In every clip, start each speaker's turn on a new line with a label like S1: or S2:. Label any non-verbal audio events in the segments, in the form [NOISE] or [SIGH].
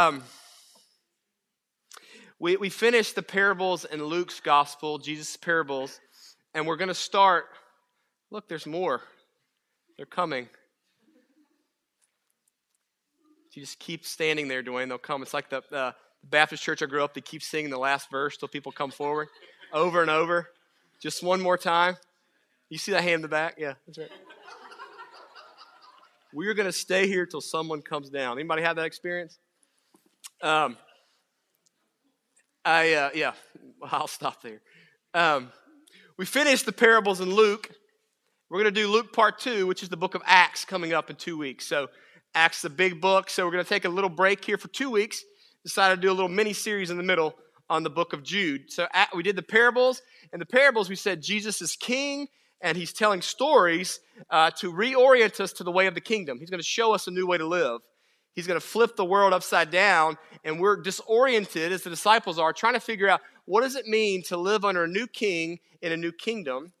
S1: Um, we, we finished the parables in Luke's gospel, Jesus' parables, and we're going to start. Look, there's more. They're coming. You just keep standing there, Dwayne. They'll come. It's like the, the Baptist church I grew up. They keep singing the last verse till people come forward, over and over. Just one more time. You see that hand in the back? Yeah, that's right. We're going to stay here till someone comes down. Anybody have that experience? Um, I uh, yeah, [LAUGHS] I'll stop there. Um, we finished the parables in Luke. We're going to do Luke part two, which is the book of Acts, coming up in two weeks. So Acts is a big book, so we're going to take a little break here for two weeks. Decided to do a little mini series in the middle on the book of Jude. So we did the parables, and the parables we said Jesus is king, and he's telling stories uh, to reorient us to the way of the kingdom. He's going to show us a new way to live. He's going to flip the world upside down, and we're disoriented as the disciples are, trying to figure out what does it mean to live under a new king in a new kingdom.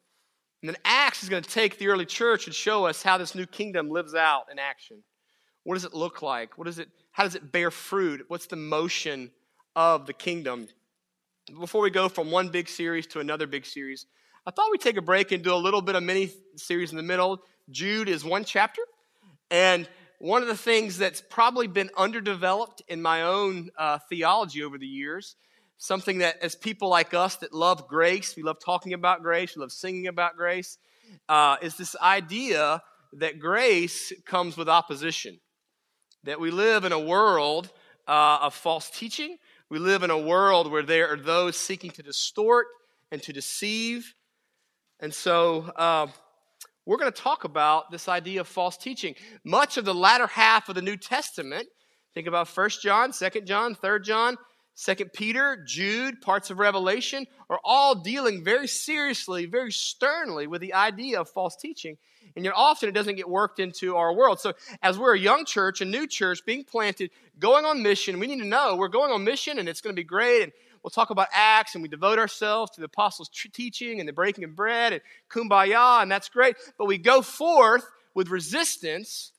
S1: And then Acts is going to take the early church and show us how this new kingdom lives out in action. What does it look like? What is it? How does it bear fruit? What's the motion of the kingdom? Before we go from one big series to another big series, I thought we'd take a break and do a little bit of mini series in the middle. Jude is one chapter, and one of the things that's probably been underdeveloped in my own uh, theology over the years, something that as people like us that love grace, we love talking about grace, we love singing about grace, uh, is this idea that grace comes with opposition. That we live in a world uh, of false teaching. We live in a world where there are those seeking to distort and to deceive. And so, uh, we're going to talk about this idea of false teaching. Much of the latter half of the New Testament, think about 1 John, 2 John, 3 John, 2 Peter, Jude, parts of Revelation, are all dealing very seriously, very sternly with the idea of false teaching. And yet often it doesn't get worked into our world. So as we're a young church, a new church being planted, going on mission, we need to know we're going on mission and it's going to be great. And we'll talk about Acts and we devote ourselves to the apostles' teaching and the breaking of bread and kumbaya, and that's great. But we go forth with resistance,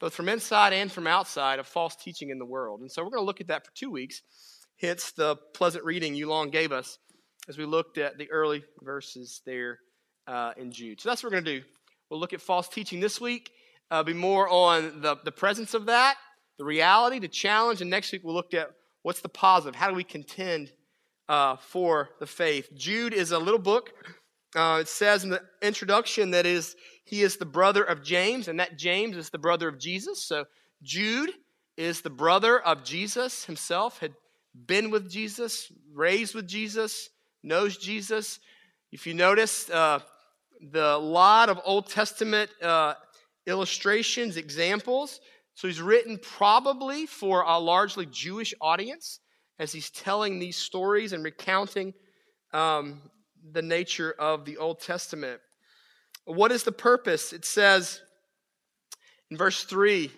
S1: both from inside and from outside, of false teaching in the world. And so we're going to look at that for two weeks. Hence the pleasant reading you long gave us as we looked at the early verses there uh, in Jude. So that's what we're going to do. We'll look at false teaching this week, uh, be more on the, the presence of that, the reality, the challenge, and next week we'll look at What's the positive? How do we contend uh, for the faith? Jude is a little book. Uh, it says in the introduction that is he is the brother of James, and that James is the brother of Jesus. So Jude is the brother of Jesus himself, had been with Jesus, raised with Jesus, knows Jesus. If you notice, uh, the lot of Old Testament uh, illustrations, examples so he's written probably for a largely Jewish audience as he's telling these stories and recounting um, the nature of the Old Testament. What is the purpose? It says in verse 3,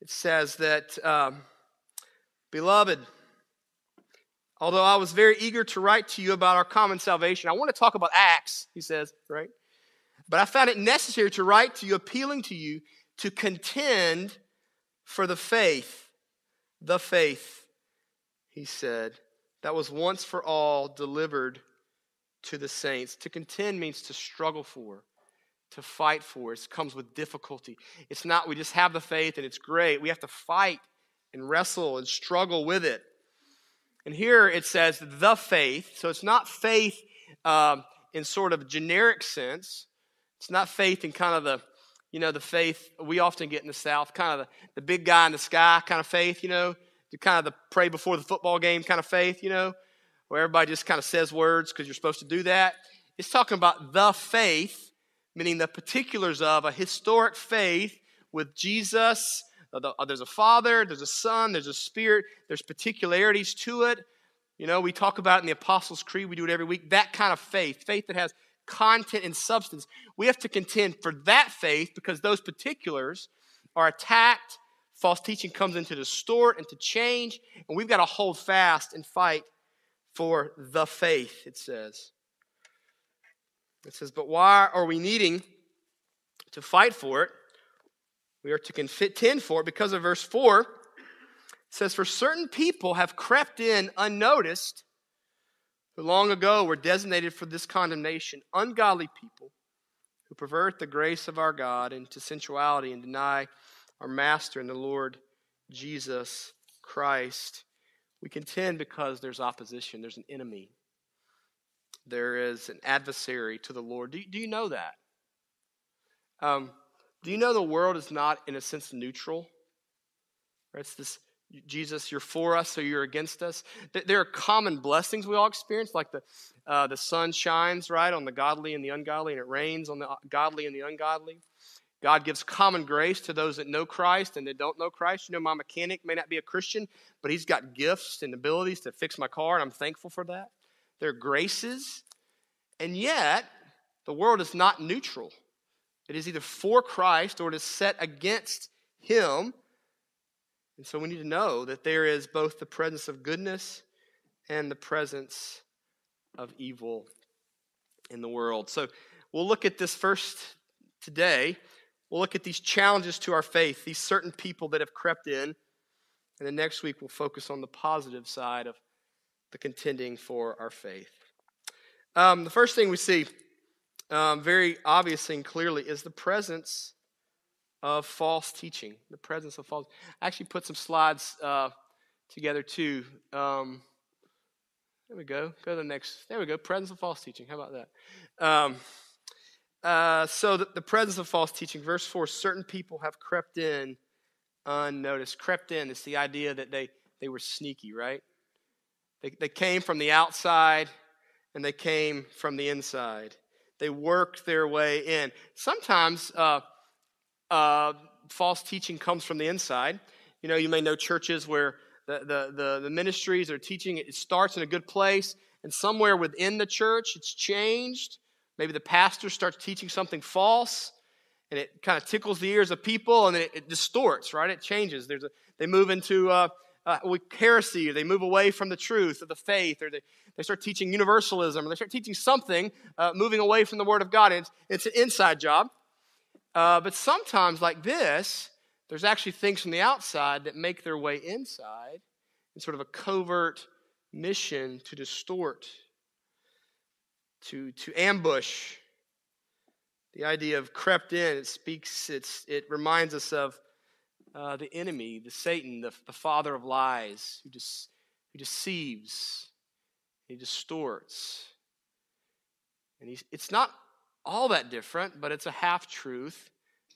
S1: it says that, um, Beloved, although I was very eager to write to you about our common salvation, I want to talk about Acts, he says, right? But I found it necessary to write to you, appealing to you to contend for the faith, the faith, he said, that was once for all delivered to the saints. To contend means to struggle for, to fight for. It comes with difficulty. It's not we just have the faith and it's great. We have to fight and wrestle and struggle with it. And here it says the faith. So it's not faith uh, in sort of generic sense. It's not faith in kind of the you know, the faith we often get in the South, kind of the, the big guy in the sky kind of faith, you know, the kind of the pray before the football game kind of faith, you know, where everybody just kind of says words because you're supposed to do that. It's talking about the faith, meaning the particulars of a historic faith with Jesus. Uh, there's a Father, there's a Son, there's a Spirit, there's particularities to it. You know, we talk about in the Apostles' Creed, we do it every week, that kind of faith, faith that has content and substance. We have to contend for that faith because those particulars are attacked. False teaching comes in to distort and to change, and we've got to hold fast and fight for the faith, it says. It says, But why are we needing to fight for it? We are to contend for it because of verse 4 says, For certain people have crept in unnoticed, who long ago were designated for this condemnation, ungodly people who pervert the grace of our God into sensuality and deny our Master and the Lord Jesus Christ. We contend because there's opposition, there's an enemy, there is an adversary to the Lord. Do, do you know that? Um, do you know the world is not, in a sense, neutral? It's this Jesus, you're for us, so you're against us. There are common blessings we all experience, like the, uh, the sun shines, right, on the godly and the ungodly, and it rains on the uh, godly and the ungodly. God gives common grace to those that know Christ and that don't know Christ. You know, my mechanic may not be a Christian, but he's got gifts and abilities to fix my car, and I'm thankful for that. There are graces, and yet the world is not neutral. It is either for Christ or it is set against him and so we need to know that there is both the presence of goodness and the presence of evil in the world. So we'll look at this first today. We'll look at these challenges to our faith, these certain people that have crept in. And then next week, we'll focus on the positive side of the contending for our faith. Um, the first thing we see, um, very obviously and clearly, is the presence of false teaching, the presence of false. I actually put some slides uh, together too. Um, there we go. Go to the next. There we go. Presence of false teaching. How about that? Um, uh, so the, the, presence of false teaching. Verse four: Certain people have crept in unnoticed. Crept in. It's the idea that they they were sneaky, right? They they came from the outside and they came from the inside. They worked their way in. Sometimes. Uh, uh, false teaching comes from the inside. You know, you may know churches where the, the, the, the ministries are teaching, it starts in a good place, and somewhere within the church it's changed. Maybe the pastor starts teaching something false, and it kind of tickles the ears of people, and it, it distorts, right? It changes. There's a, they move into uh, uh, heresy, or they move away from the truth of the faith, or they, they start teaching universalism, or they start teaching something, uh, moving away from the Word of God. It's, it's an inside job. Uh, but sometimes, like this, there's actually things from the outside that make their way inside in sort of a covert mission to distort, to, to ambush. The idea of crept in, it speaks, it's, it reminds us of uh, the enemy, the Satan, the, the father of lies, who, just, who deceives, he distorts. And he's, it's not all that different, but it's a half truth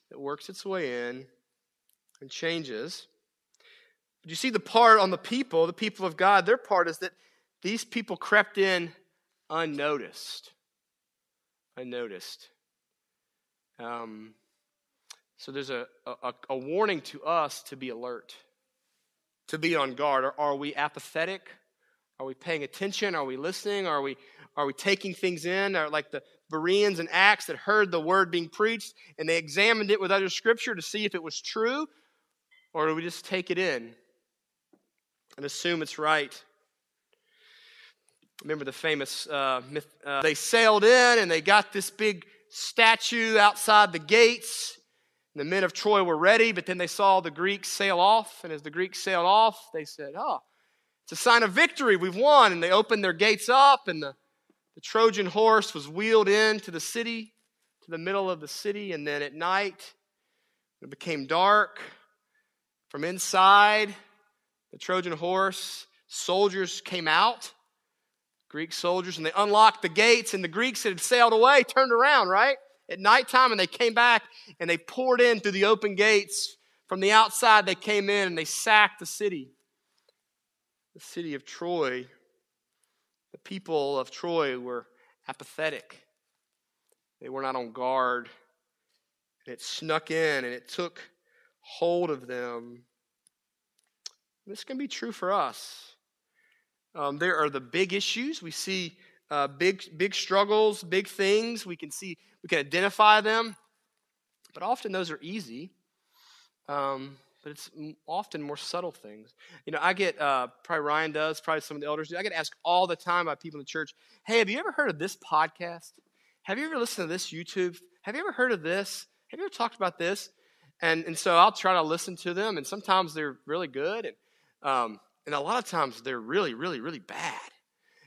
S1: that works its way in and changes. But you see the part on the people, the people of God, their part is that these people crept in unnoticed. Unnoticed. Um, so there's a, a, a, warning to us to be alert, to be on guard. Are, are we apathetic? Are we paying attention? Are we listening? Are we, are we taking things in? Are like the, Bereans and Acts that heard the word being preached and they examined it with other scripture to see if it was true? Or do we just take it in and assume it's right? Remember the famous uh, myth? Uh, they sailed in and they got this big statue outside the gates. The men of Troy were ready, but then they saw the Greeks sail off. And as the Greeks sailed off, they said, Oh, it's a sign of victory. We've won. And they opened their gates up, and the the Trojan horse was wheeled into the city, to the middle of the city, and then at night, it became dark. From inside the Trojan horse, soldiers came out, Greek soldiers, and they unlocked the gates, and the Greeks that had sailed away turned around, right? At nighttime, and they came back and they poured in through the open gates. From the outside, they came in and they sacked the city, the city of Troy. People of Troy were apathetic, they were not on guard. It snuck in and it took hold of them. This can be true for us. Um, there are the big issues. We see uh, big, big struggles, big things. We can see, we can identify them, but often those are easy. Um, but it's often more subtle things. You know, I get, uh, probably Ryan does, probably some of the elders do. I get asked all the time by people in the church, hey, have you ever heard of this podcast? Have you ever listened to this YouTube? Have you ever heard of this? Have you ever talked about this? And, and so I'll try to listen to them, and sometimes they're really good, and Um, and a lot of times they're really, really, really bad.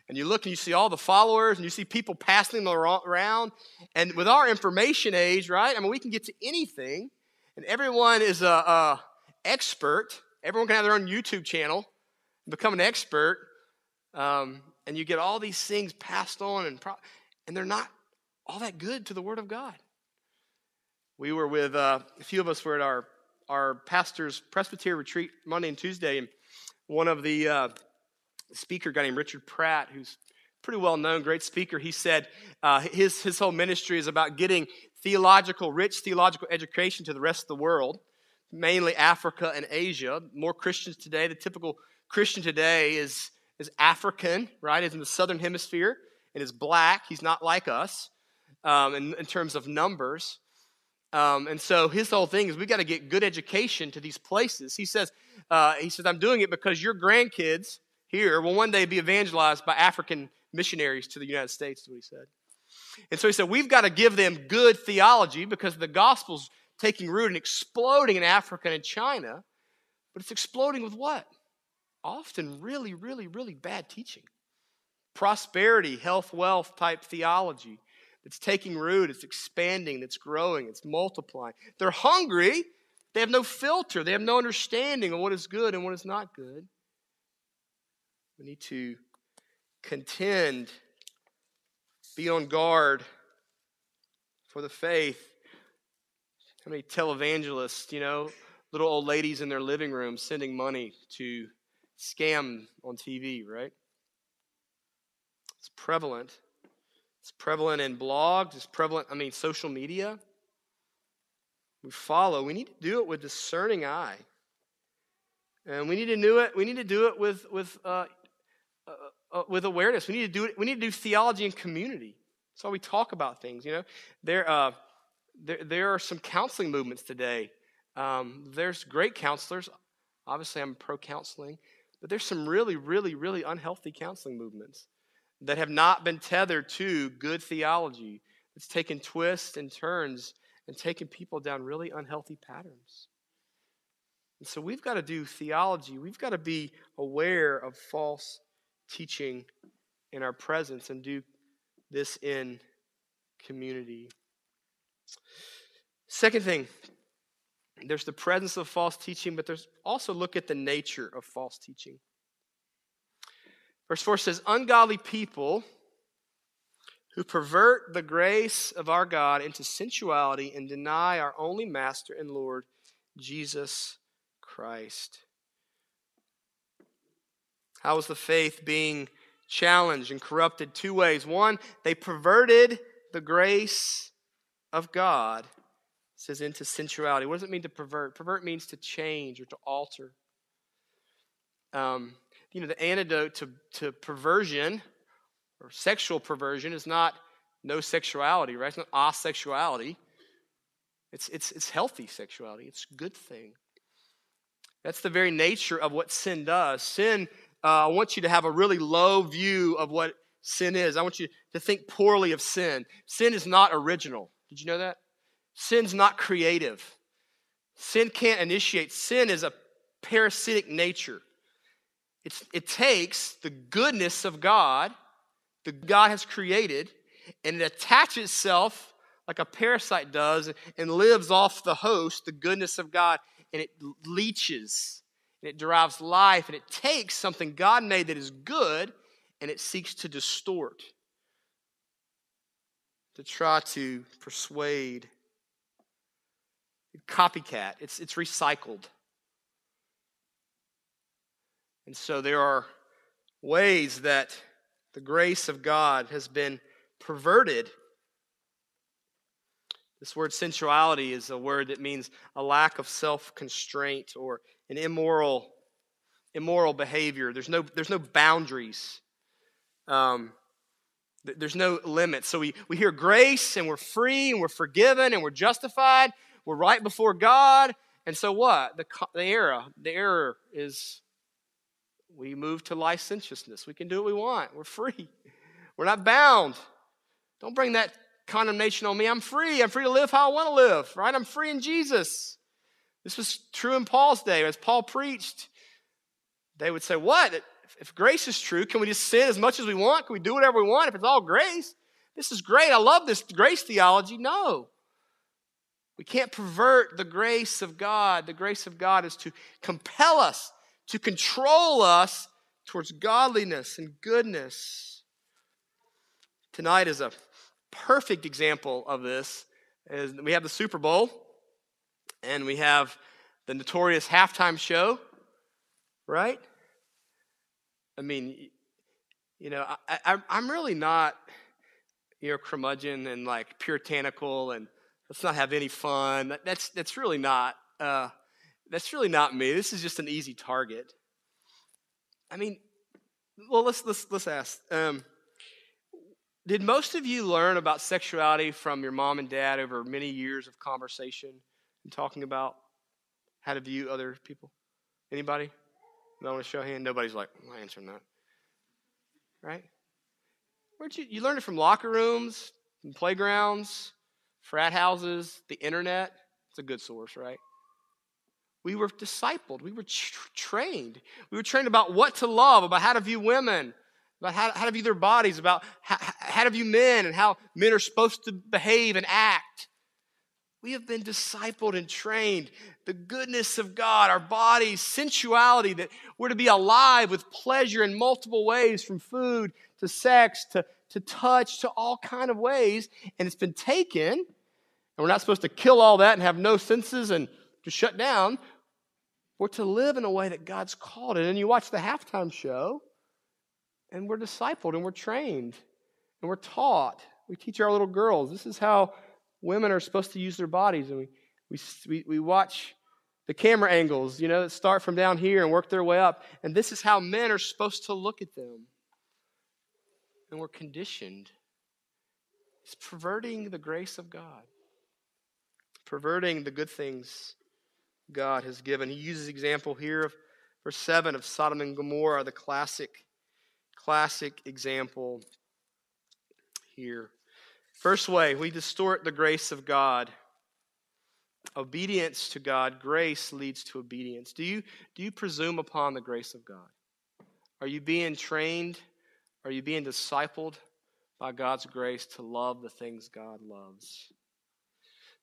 S1: And you look and you see all the followers and you see people passing them around. And with our information age, right? I mean, we can get to anything. And everyone is a, a expert. Everyone can have their own YouTube channel, become an expert. Um, and you get all these things passed on, and, pro- and they're not all that good to the Word of God. We were with uh, a few of us were at our our pastor's Presbyterian retreat Monday and Tuesday, and one of the uh, speaker guy named Richard Pratt, who's pretty well known, great speaker, he said uh, his his whole ministry is about getting theological, rich theological education to the rest of the world, mainly Africa and Asia. More Christians today, the typical Christian today is is African, right? Is in the southern hemisphere and is black. He's not like us um, in, in terms of numbers. Um, and so his whole thing is we got to get good education to these places. He says, uh, he says, I'm doing it because your grandkids here will one day be evangelized by African missionaries to the United States, is what he said. And so he said, we've got to give them good theology because the gospel's taking root and exploding in Africa and China. But it's exploding with what? Often really, really, really bad teaching. Prosperity, health, wealth type theology it's taking root, it's expanding, it's growing, it's multiplying. They're hungry, they have no filter, they have no understanding of what is good and what is not good. We need to contend, be on guard for the faith. How many televangelists, you know, little old ladies in their living room sending money to scam on TV, right? It's prevalent. It's prevalent in blogs, it's prevalent, I mean, social media. We follow. We need to do it with discerning eye. And we need to do it, we need to do it with, with, uh, uh, uh, with awareness. We need to do it, we need to do theology in community. That's why we talk about things, you know. There, uh, there, there are some counseling movements today. Um, there's great counselors. Obviously, I'm pro counseling, but there's some really, really, really unhealthy counseling movements that have not been tethered to good theology. It's taken twists and turns and taken people down really unhealthy patterns. And so we've got to do theology. We've got to be aware of false teaching in our presence and do this in community. Second thing, there's the presence of false teaching, but there's also look at the nature of false teaching. Verse 4 says, Ungodly people who pervert the grace of our God into sensuality and deny our only Master and Lord, Jesus Christ. How is the faith being challenged and corrupted? Two ways. One, they perverted the grace of God. Says into sensuality. What does it mean to pervert? Pervert means to change or to alter. Um, you know, the antidote to, to perversion or sexual perversion is not no sexuality, right? It's not asexuality. It's, it's, it's healthy sexuality. It's a good thing. That's the very nature of what sin does. Sin, uh, I want you to have a really low view of what sin is. I want you to think poorly of sin. Sin is not original. Did you know that? Sin's not creative. Sin can't initiate. Sin is a parasitic nature. It's, it takes the goodness of God, that God has created, and it attaches itself like a parasite does and lives off the host, the goodness of God, and it leeches and it derives life and it takes something God made that is good and it seeks to distort, to try to persuade. Copycat, it's, it's recycled. And so there are ways that the grace of God has been perverted. This word sensuality is a word that means a lack of self constraint or an immoral, immoral behavior. There's no, there's no boundaries. Um, there's no limit. So we, we hear grace and we're free and we're forgiven and we're justified. We're right before God. And so what? The, the error, the error is we move to licentiousness. We can do what we want. We're free. We're not bound. Don't bring that condemnation on me. I'm free. I'm free to live how I want to live, right? I'm free in Jesus. This was true in Paul's day as Paul preached. they would say, What? If grace is true, can we just sin as much as we want? Can we do whatever we want if it's all grace? This is great. I love this grace theology. No. We can't pervert the grace of God. The grace of God is to compel us, to control us towards godliness and goodness. Tonight is a perfect example of this. We have the Super Bowl, and we have the notorious halftime show, right? I mean, you know, I, am really not, you know, curmudgeon and like puritanical and let's not have any fun. That's that's really not. Uh, that's really not me. This is just an easy target. I mean, well, let's let's let's ask. Um, did most of you learn about sexuality from your mom and dad over many years of conversation and talking about how to view other people? Anybody? I want to show hand? Nobody's like, I'm answering that. Right? Where'd you, you learned it from locker rooms, playgrounds, frat houses, the internet. It's a good source, right? We were discipled. We were tra- trained. We were trained about what to love, about how to view women, about how, how to view their bodies, about how, how to view men and how men are supposed to behave and act. We have been discipled and trained. The goodness of God, our bodies, sensuality, that we're to be alive with pleasure in multiple ways, from food to sex to, to touch to all kind of ways. And it's been taken, and we're not supposed to kill all that and have no senses and to shut down. We're to live in a way that God's called it. And you watch the halftime show, and we're discipled and we're trained and we're taught. We teach our little girls this is how women are supposed to use their bodies. And we, we, we, watch the camera angles, you know, that start from down here and work their way up. And this is how men are supposed to look at them. And we're conditioned. It's perverting the grace of God, perverting the good things God has given. He uses example here of verse 7 of Sodom and Gomorrah, the classic, classic example here. First way, we distort the grace of God. Obedience to God, grace leads to obedience. Do you, do you presume upon the grace of God? Are you being trained? Are you being discipled by God's grace to love the things God loves?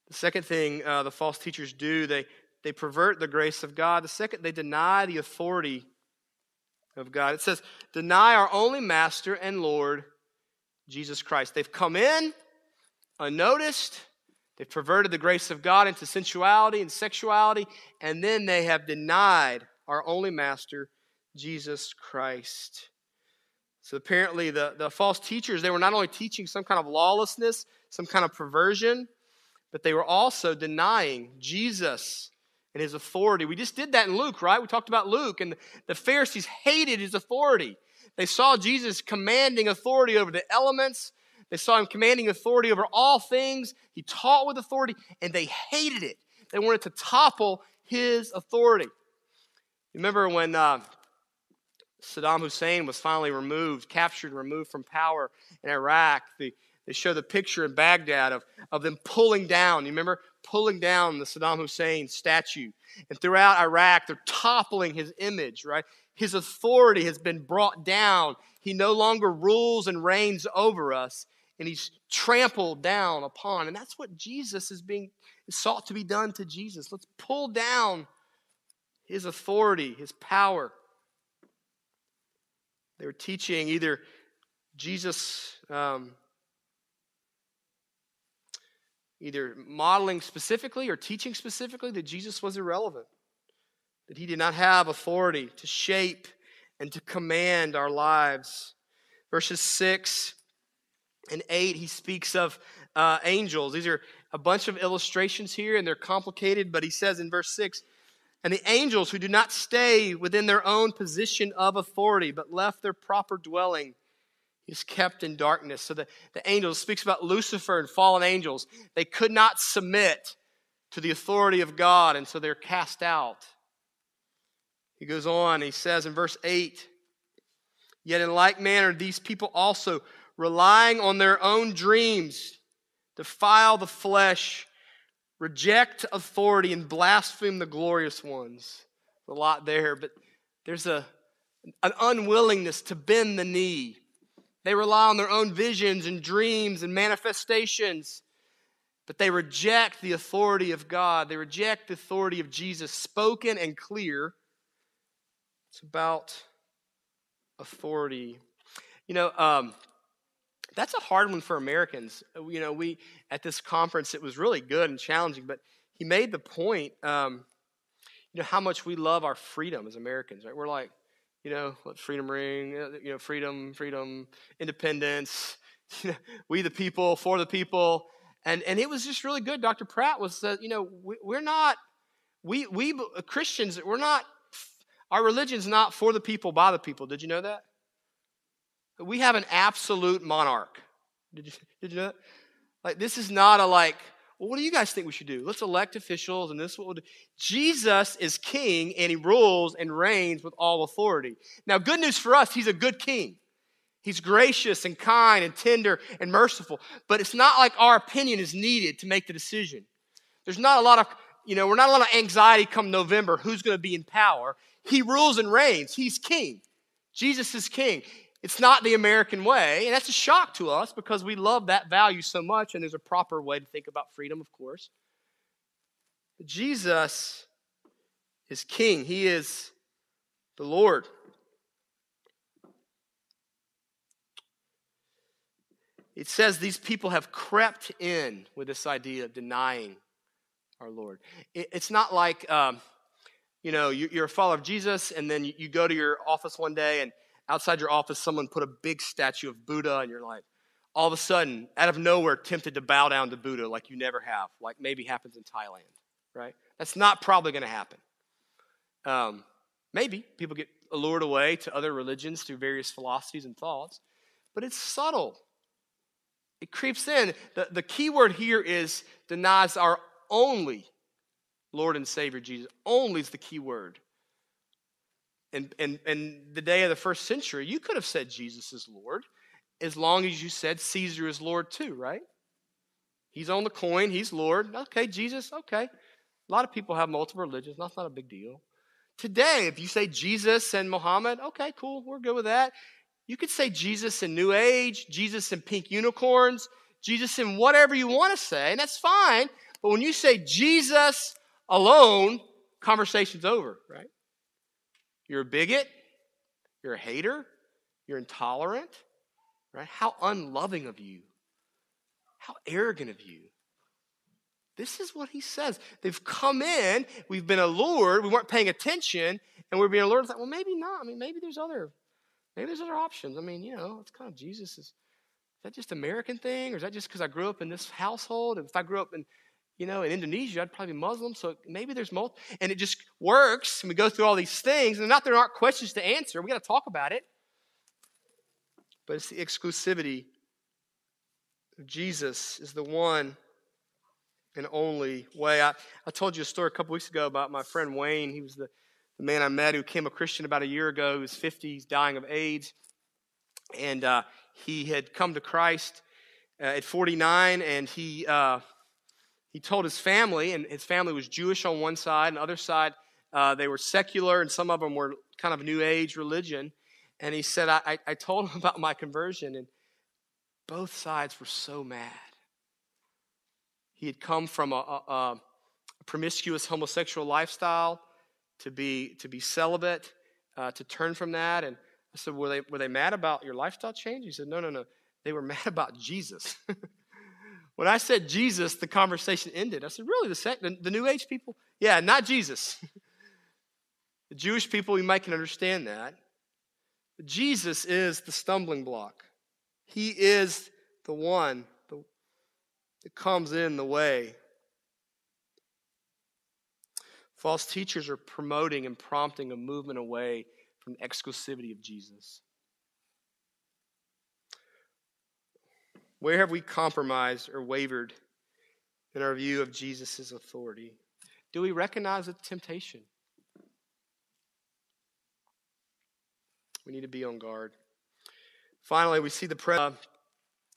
S1: The second thing uh, the false teachers do, they, they pervert the grace of God. The second, they deny the authority of God. It says, deny our only master and Lord, Jesus Christ. They've come in, unnoticed. They've perverted the grace of God into sensuality and sexuality, and then they have denied our only master, Jesus Christ. So apparently, the, the false teachers, they were not only teaching some kind of lawlessness, some kind of perversion, but they were also denying Jesus and his authority. We just did that in Luke, right? We talked about Luke, and the Pharisees hated his authority. They saw Jesus commanding authority over the elements, they saw him commanding authority over all things. He taught with authority, and they hated it. They wanted to topple his authority. You remember when uh, Saddam Hussein was finally removed, captured, removed from power in Iraq? The, they show the picture in Baghdad of, of them pulling down. You remember pulling down the Saddam Hussein statue. And throughout Iraq, they're toppling his image, right? His authority has been brought down. He no longer rules and reigns over us and he's trampled down upon. And that's what Jesus is being sought to be done to Jesus. Let's pull down his authority, his power. They were teaching either Jesus, um, either modeling specifically or teaching specifically that Jesus was irrelevant, that he did not have authority to shape and to command our lives. Verses 6 and 8, he speaks of uh, angels. These are a bunch of illustrations here, and they're complicated, but he says in verse 6 And the angels who do not stay within their own position of authority, but left their proper dwelling, is kept in darkness. So the, the angels speaks about Lucifer and fallen angels. They could not submit to the authority of God, and so they're cast out. He goes on, he says in verse 8, Yet in like manner, these people also relying on their own dreams, defile the flesh, reject authority, and blaspheme the glorious ones. a lot there, but there's a an unwillingness to bend the knee. They rely on their own visions and dreams and manifestations, but they reject the authority of God. They reject the authority of Jesus, spoken and clear. It's about authority. You know, um, that's a hard one for Americans. You know, we at this conference it was really good and challenging, but he made the point. Um, you know how much we love our freedom as Americans, right? We're like, you know, let freedom ring, uh, you know, freedom, freedom, independence, [LAUGHS] we the people, for the people. And, and it was just really good. Dr. Pratt was, uh, you know, we, we're not, we, we Christians, we're not, our religion's not for the people, by the people. Did you know that? We have an absolute monarch. Did you, [LAUGHS] did you know that? Like, this is not a like, well, what do you guys think we should do? Let's elect officials, and this is what we'll do. Jesus is king, and he rules and reigns with all authority. Now, good news for us, he's a good king. He's gracious and kind and tender and merciful, but it's not like our opinion is needed to make the decision. There's not a lot of, you know, we're not a lot of anxiety come November who's going to be in power. He rules and reigns. He's king. Jesus is king. It's not the American way, and that's a shock to us because we love that value so much, and there's a proper way to think about freedom, of course. Jesus is king, He is the Lord. It says these people have crept in with this idea of denying our Lord. It's not like, um, you know, you're a follower of Jesus, and then you go to your office one day and outside your office, someone put a big statue of Buddha, and you're like, all of a sudden, out of nowhere, tempted to bow down to Buddha like you never have, like maybe happens in Thailand, right? That's not probably going to happen. Um, maybe people get allured away to other religions through various philosophies and thoughts, but it's subtle. It creeps in. The, the key word here is denies our only Lord and Savior Jesus. Only is the key word. And, and, and the day of the first century, you could have said Jesus is Lord as long as you said Caesar is Lord too, right? He's on the coin, he's Lord. Okay, Jesus, okay. A lot of people have multiple religions, that's not a big deal. Today, if you say Jesus and Muhammad, okay, cool, we're good with that. You could say Jesus in New Age, Jesus in pink unicorns, Jesus in whatever you want to say, and that's fine. But when you say Jesus alone, conversation's over, right? You're a bigot. You're a hater. You're intolerant. Right? How unloving of you. How arrogant of you. This is what he says. They've come in, we've been allured, we weren't paying attention, and we're being allured. Like, well, maybe not. I mean, maybe there's other, maybe there's other options. I mean, you know, it's kind of Jesus is, is that just American thing, or is that just because I grew up in this household? If I grew up in you know, in Indonesia, I'd probably be Muslim, so maybe there's multiple. And it just works, and we go through all these things, and not there aren't questions to answer. We got to talk about it. But it's the exclusivity of Jesus is the one and only way. I, I told you a story a couple weeks ago about my friend Wayne. He was the, the man I met who became a Christian about a year ago. He was 50, he's dying of AIDS. And uh, he had come to Christ uh, at 49, and he. Uh, he told his family, and his family was Jewish on one side, and the other side, uh, they were secular, and some of them were kind of New Age religion. And he said, I, I told him [LAUGHS] about my conversion, and both sides were so mad. He had come from a, a, a promiscuous homosexual lifestyle to be, to be celibate, uh, to turn from that. And I said, were they, were they mad about your lifestyle change? He said, No, no, no. They were [LAUGHS] mad about Jesus. [LAUGHS] When I said Jesus, the conversation ended. I said, Really? The, the, the New Age people? Yeah, not Jesus. [LAUGHS] the Jewish people, you might can understand that. But Jesus is the stumbling block, He is the one that comes in the way. False teachers are promoting and prompting a movement away from the exclusivity of Jesus. Where have we compromised or wavered in our view of Jesus' authority? Do we recognize the temptation? We need to be on guard. Finally, we see the pre- uh,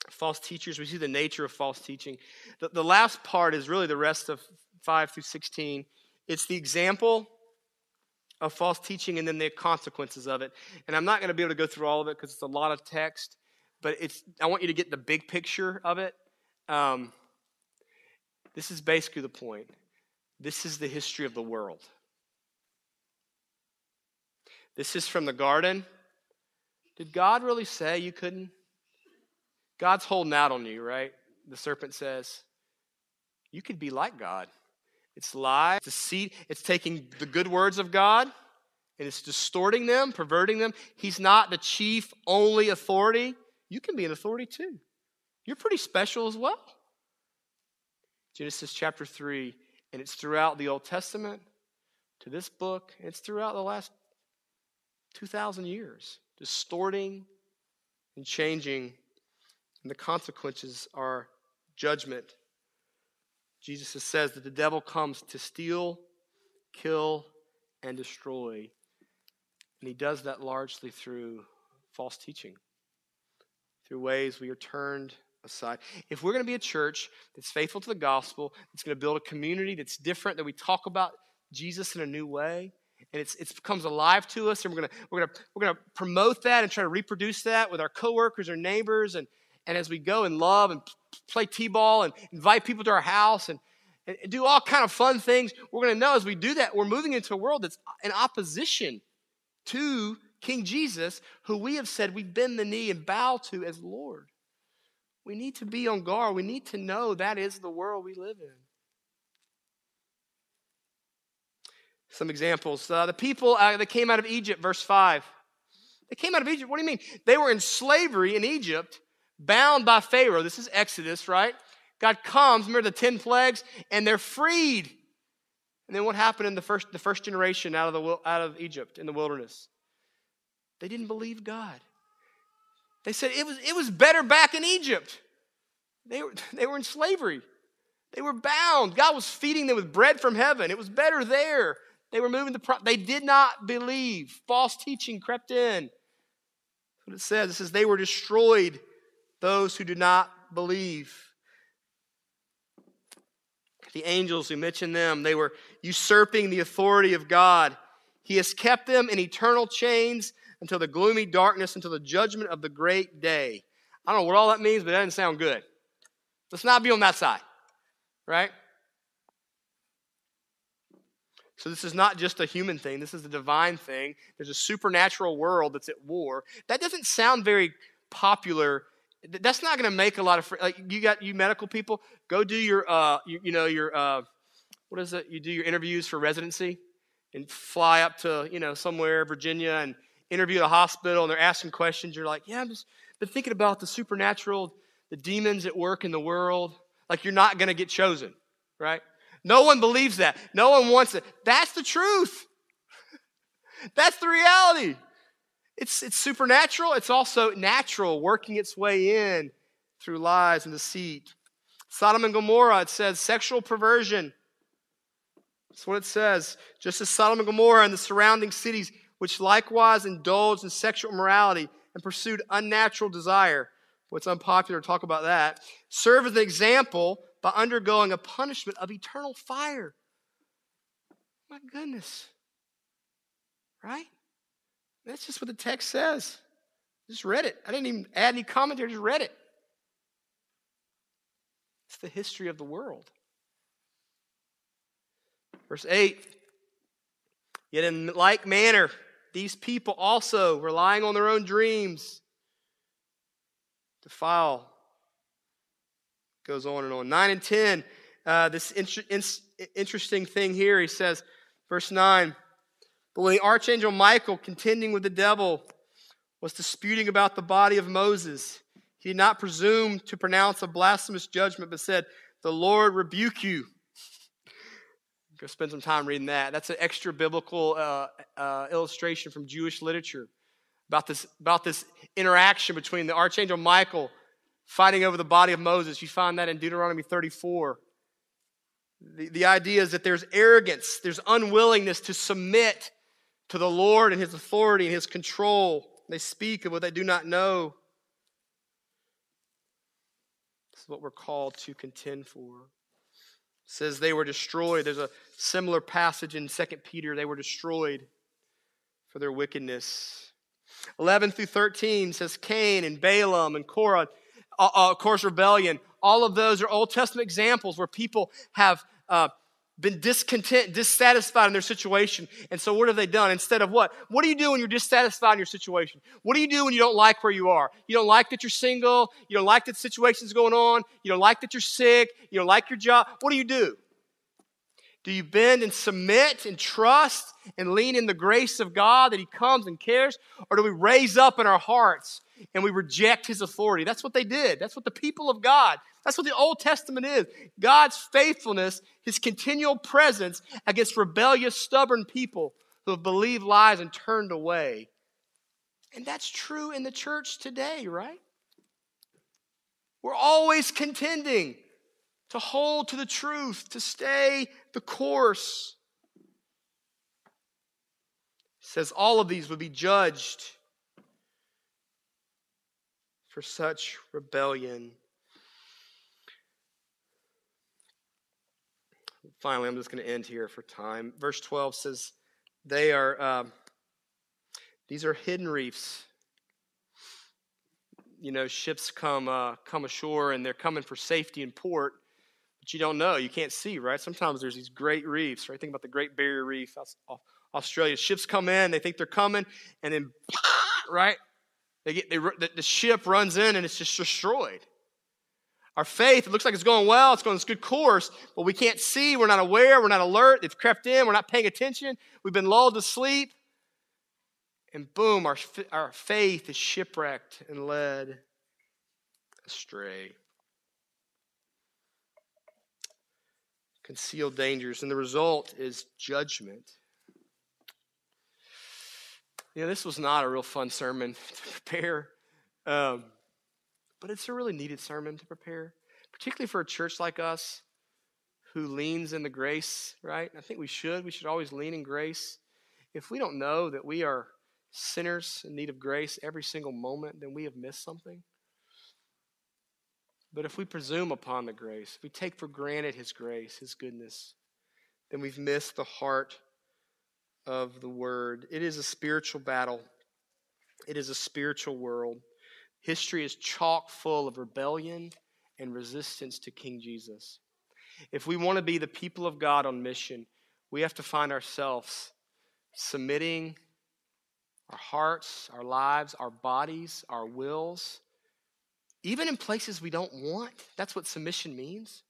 S1: false teachers. We see the nature of false teaching. The, the last part is really the rest of 5 through 16. It's the example of false teaching and then the consequences of it. And I'm not going to be able to go through all of it because it's a lot of text, but it's I want you to get the big picture of it. Um, this is basically the point. This is the history of the world. This is from the garden. Did God really say you couldn't? God's holding out on you, right? The serpent says, You could be like God. It's lies, it's deceit, it's taking the good words of God and it's distorting them, perverting them. He's not the chief, only authority. You can be an authority too. You're pretty special as well. Genesis chapter 3, and it's throughout the Old Testament to this book, it's throughout the last 2,000 years, distorting and changing, and the consequences are judgment. Jesus says that the devil comes to steal, kill, and destroy. And he does that largely through false teaching, through ways we are turned aside. If we're going to be a church that's faithful to the gospel, that's going to build a community that's different, that we talk about Jesus in a new way, and it's, it becomes alive to us, and we're going to, we're going to, we're to promote that and try to reproduce that with our coworkers or neighbors, and, and as we go and love and play t-ball and invite people to our house and, and do all kind of fun things, we're going to know as we do that, we're moving into a world that's in opposition to King Jesus, who we have said we bend the knee and bow to as Lord. We need to be on guard. We need to know that is the world we live in. Some examples. Uh, the people uh, that came out of Egypt, verse 5. They came out of Egypt. What do you mean? They were in slavery in Egypt, bound by Pharaoh. This is Exodus, right? God comes, remember the 10 plagues, and they're freed. And then what happened in the first, the first generation out of, the, out of Egypt in the wilderness? They didn't believe God. They said it was, it was better back in Egypt. They were, [LAUGHS] they were in slavery. They were bound. God was feeding them with bread from heaven. It was better there. They were moving the. Pro- they did not believe. False teaching crept in. That's what it says. It says they were destroyed. Those who do not believe. The angels who mentioned them, they were usurping the authority of God. He has kept them in eternal chains until the gloomy darkness, until the judgment of the great day. I don't know what all that means, but that doesn't sound good. Let's not be on that side, right? So, this is not just a human thing, this is a divine thing. There's a supernatural world that's at war. That doesn't sound very popular. That's not going to make a lot of like you got you medical people go do your uh you, you know your uh what is it you do your interviews for residency and fly up to you know somewhere Virginia and interview at a hospital and they're asking questions, you're like, yeah, I'm just been thinking about the supernatural, the demons at work in the world. Like you're not going to get chosen, right? No one believes that. No one wants it. That's the truth. [LAUGHS] That's the reality. It's, it's supernatural. It's also natural, working its way in through lies and deceit. Sodom and Gomorrah, it says sexual perversion. That's what it says. Just as Sodom and Gomorrah and the surrounding cities which likewise indulged in sexual immorality and pursued unnatural desire. What's unpopular, to talk about that. Serve as an example by undergoing a punishment of eternal fire. My goodness. Right? That's just what the text says. Just read it. I didn't even add any commentary, just read it. It's the history of the world. Verse 8 Yet in like manner, these people also, relying on their own dreams, defile. Goes on and on. 9 and 10, uh, this in- in- interesting thing here, he says, verse 9, but when the archangel Michael, contending with the devil, was disputing about the body of Moses, he did not presume to pronounce a blasphemous judgment, but said, The Lord rebuke you. Go spend some time reading that. That's an extra biblical uh, uh, illustration from Jewish literature about this, about this interaction between the archangel Michael fighting over the body of Moses. You find that in Deuteronomy 34. The, the idea is that there's arrogance, there's unwillingness to submit to the Lord and his authority and his control. They speak of what they do not know. This is what we're called to contend for says they were destroyed. There's a similar passage in 2 Peter, they were destroyed. for their wickedness. 11 through 13 says Cain and Balaam and Korah, uh, uh, of course, rebellion. All of those are Old Testament examples where people have uh, been discontent, dissatisfied in their situation. And so, what have they done? Instead of what? What do you do when you're dissatisfied in your situation? What do you do when you don't like where you are? You don't like that you're single. You don't like that situation's going on. You don't like that you're sick. You don't like your job. What do you do? Do you bend and submit and trust and lean in the grace of God that He comes and cares? Or do we raise up in our hearts and we reject His authority? That's what they did. That's what the people of God, that's what the Old Testament is. God's faithfulness, His continual presence against rebellious, stubborn people who have believed lies and turned away. And that's true in the church today, right? We're always contending to hold to the truth, to stay the course. It says all of these would be judged for such rebellion. Finally, I'm just going to end here for time. Verse 12 says, They are, uh, these are hidden reefs you know ships come uh, come ashore and they're coming for safety in port but you don't know. You can't see, right? Sometimes there's these great reefs, right? Think about the Great Barrier Reef, Australia. Ships come in, they think they're coming, and then, [LAUGHS] right? They get they, the, ship runs in and it's just destroyed. Our faith, it looks like it's going well, it's going this good course, but we can't see, we're not aware, we're not alert, they've crept in, we're not paying attention, we've been lulled to sleep, and boom, our, our faith is shipwrecked and led astray. concealed dangers, and the result is judgment. Know, this was not a real fun sermon [LAUGHS] to prepare, um, but it's a really needed sermon to prepare, particularly for a church like us who leans in the grace, right? I think we should. We should always lean in grace. If we don't know that we are sinners in need of grace every single moment, then we have missed something. But if we presume upon the grace, if we take for granted His grace, His goodness, then we've missed the heart of the Word. It is a spiritual battle, it is a spiritual world. History is chock full of rebellion and resistance to King Jesus. If we want to be the people of God on mission, we have to find ourselves submitting our hearts, our lives, our bodies, our wills even in places we don't want. That's what submission means.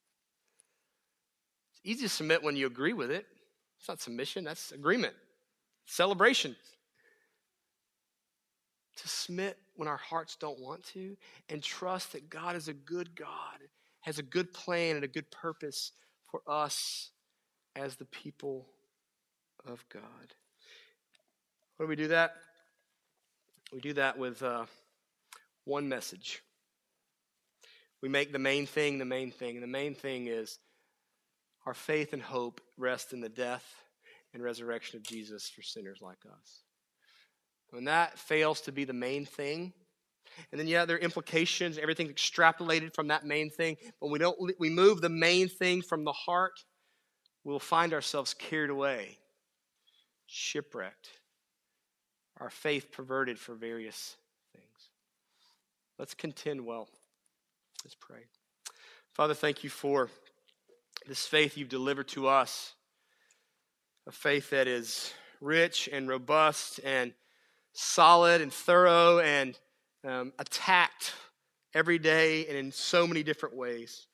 S1: It's easy to submit when you agree with it. It's not submission, that's agreement, celebration. To submit when our hearts don't want to and trust that God is a good God, has a good plan and a good purpose for us as the people of God. How do we do that? We do that with uh, one message we make the main thing the main thing. And the main thing is our faith and hope rest in the death and resurrection of Jesus for sinners like us. When that fails to be the main thing, and then yeah, there are implications, everything's extrapolated from that main thing. but we don't we move the main thing from the heart, we'll find ourselves carried away, shipwrecked, our faith perverted for various things. Let's contend well. Let's pray. Father, thank you for this faith you've delivered to us, a faith that is rich and robust and solid and thorough and um, attacked every day and in so many different ways.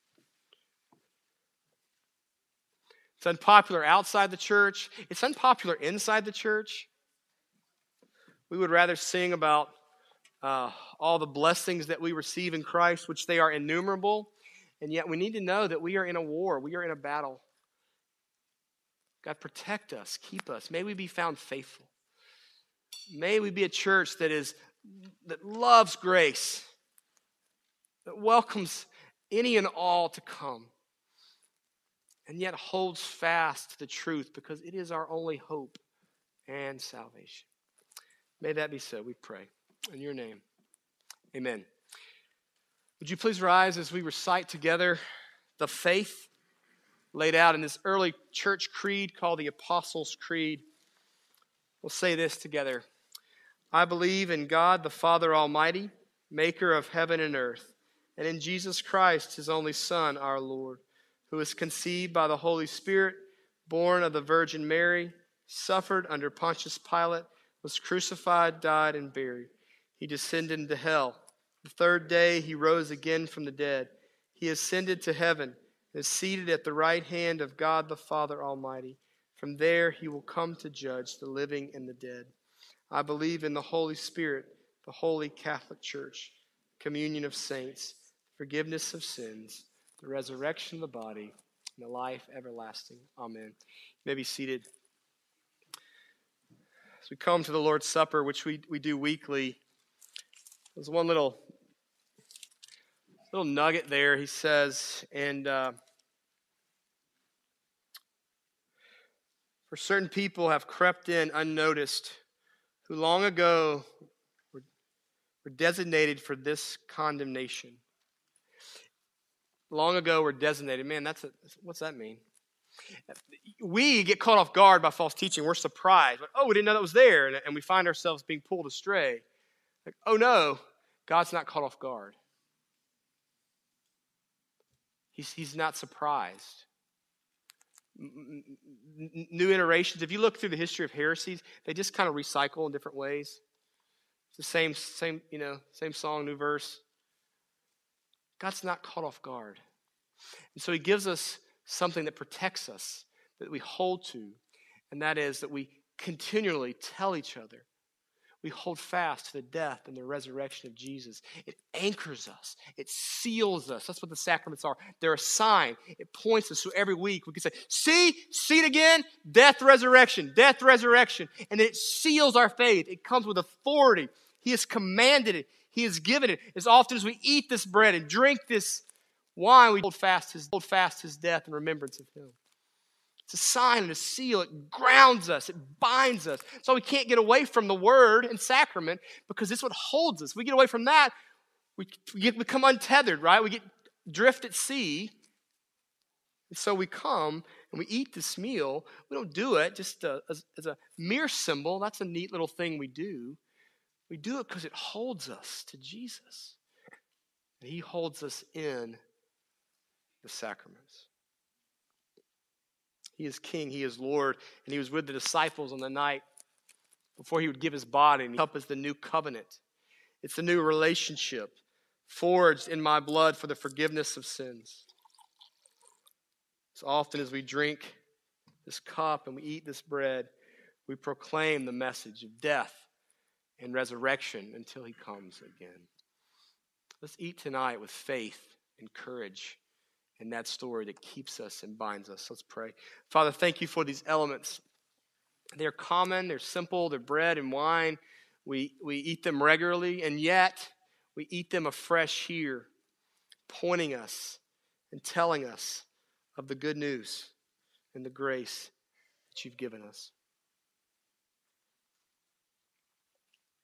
S1: It's unpopular outside the church, it's unpopular inside the church. We would rather sing about uh, all the blessings that we receive in Christ, which they are innumerable. And yet we need to know that we are in a war, we are in a battle. God, protect us, keep us. May we be found faithful. May we be a church that is that loves grace, that welcomes any and all to come, and yet holds fast to the truth because it is our only hope and salvation. May that be so, we pray. In your name, amen. Would you please rise as we recite together the faith laid out in this early church creed called the Apostles' Creed? We'll say this together. I believe in God the Father Almighty, maker of heaven and earth, and in Jesus Christ, his only Son, our Lord, who was conceived by the Holy Spirit, born of the Virgin Mary, suffered under Pontius Pilate, was crucified, died, and buried. He descended into hell. The third day he rose again from the dead. He ascended to heaven is seated at the right hand of God the Father Almighty. From there he will come to judge the living and the dead. I believe in the Holy Spirit, the holy Catholic Church, communion of saints, forgiveness of sins, the resurrection of the body, and the life everlasting. Amen. You may be seated. As we come to the Lord's Supper, which we, we do weekly, there's one little little nugget there. He says, and uh, for certain people have crept in unnoticed who long ago were, were designated for this condemnation. Long ago were designated. Man, that's a, what's that mean? We get caught off guard by false teaching. We're surprised. oh, we didn't know that was there. And, and we find ourselves being pulled astray. Like, oh no, God's not caught off guard. He's, he's not surprised new iterations. If you look through the history of heresies, they just kind of recycle in different ways. It's the same, same, you know, same song, new verse. God's not caught off guard. And so he gives us something that protects us, that we hold to, and that is that we continually tell each other we hold fast to the death and the resurrection of Jesus. It anchors us, it seals us. That's what the sacraments are. They're a sign, it points us. So every week we can say, See, see it again death, resurrection, death, resurrection. And it seals our faith. It comes with authority. He has commanded it, He has given it. As often as we eat this bread and drink this wine, we hold fast His, hold fast his death in remembrance of Him. It's a sign and a seal. It grounds us, it binds us. So we can't get away from the word and sacrament because it's what holds us. We get away from that, we, we become untethered, right? We get drift at sea. And so we come and we eat this meal. We don't do it just uh, as, as a mere symbol. That's a neat little thing we do. We do it because it holds us to Jesus. And He holds us in the sacraments. He is king, he is Lord, and he was with the disciples on the night before he would give his body and help us the new covenant. It's the new relationship forged in my blood for the forgiveness of sins. As often as we drink this cup and we eat this bread, we proclaim the message of death and resurrection until he comes again. Let's eat tonight with faith and courage in that story that keeps us and binds us. Let's pray. Father, thank you for these elements. They're common, they're simple, they're bread and wine. We, we eat them regularly, and yet we eat them afresh here, pointing us and telling us of the good news and the grace that you've given us.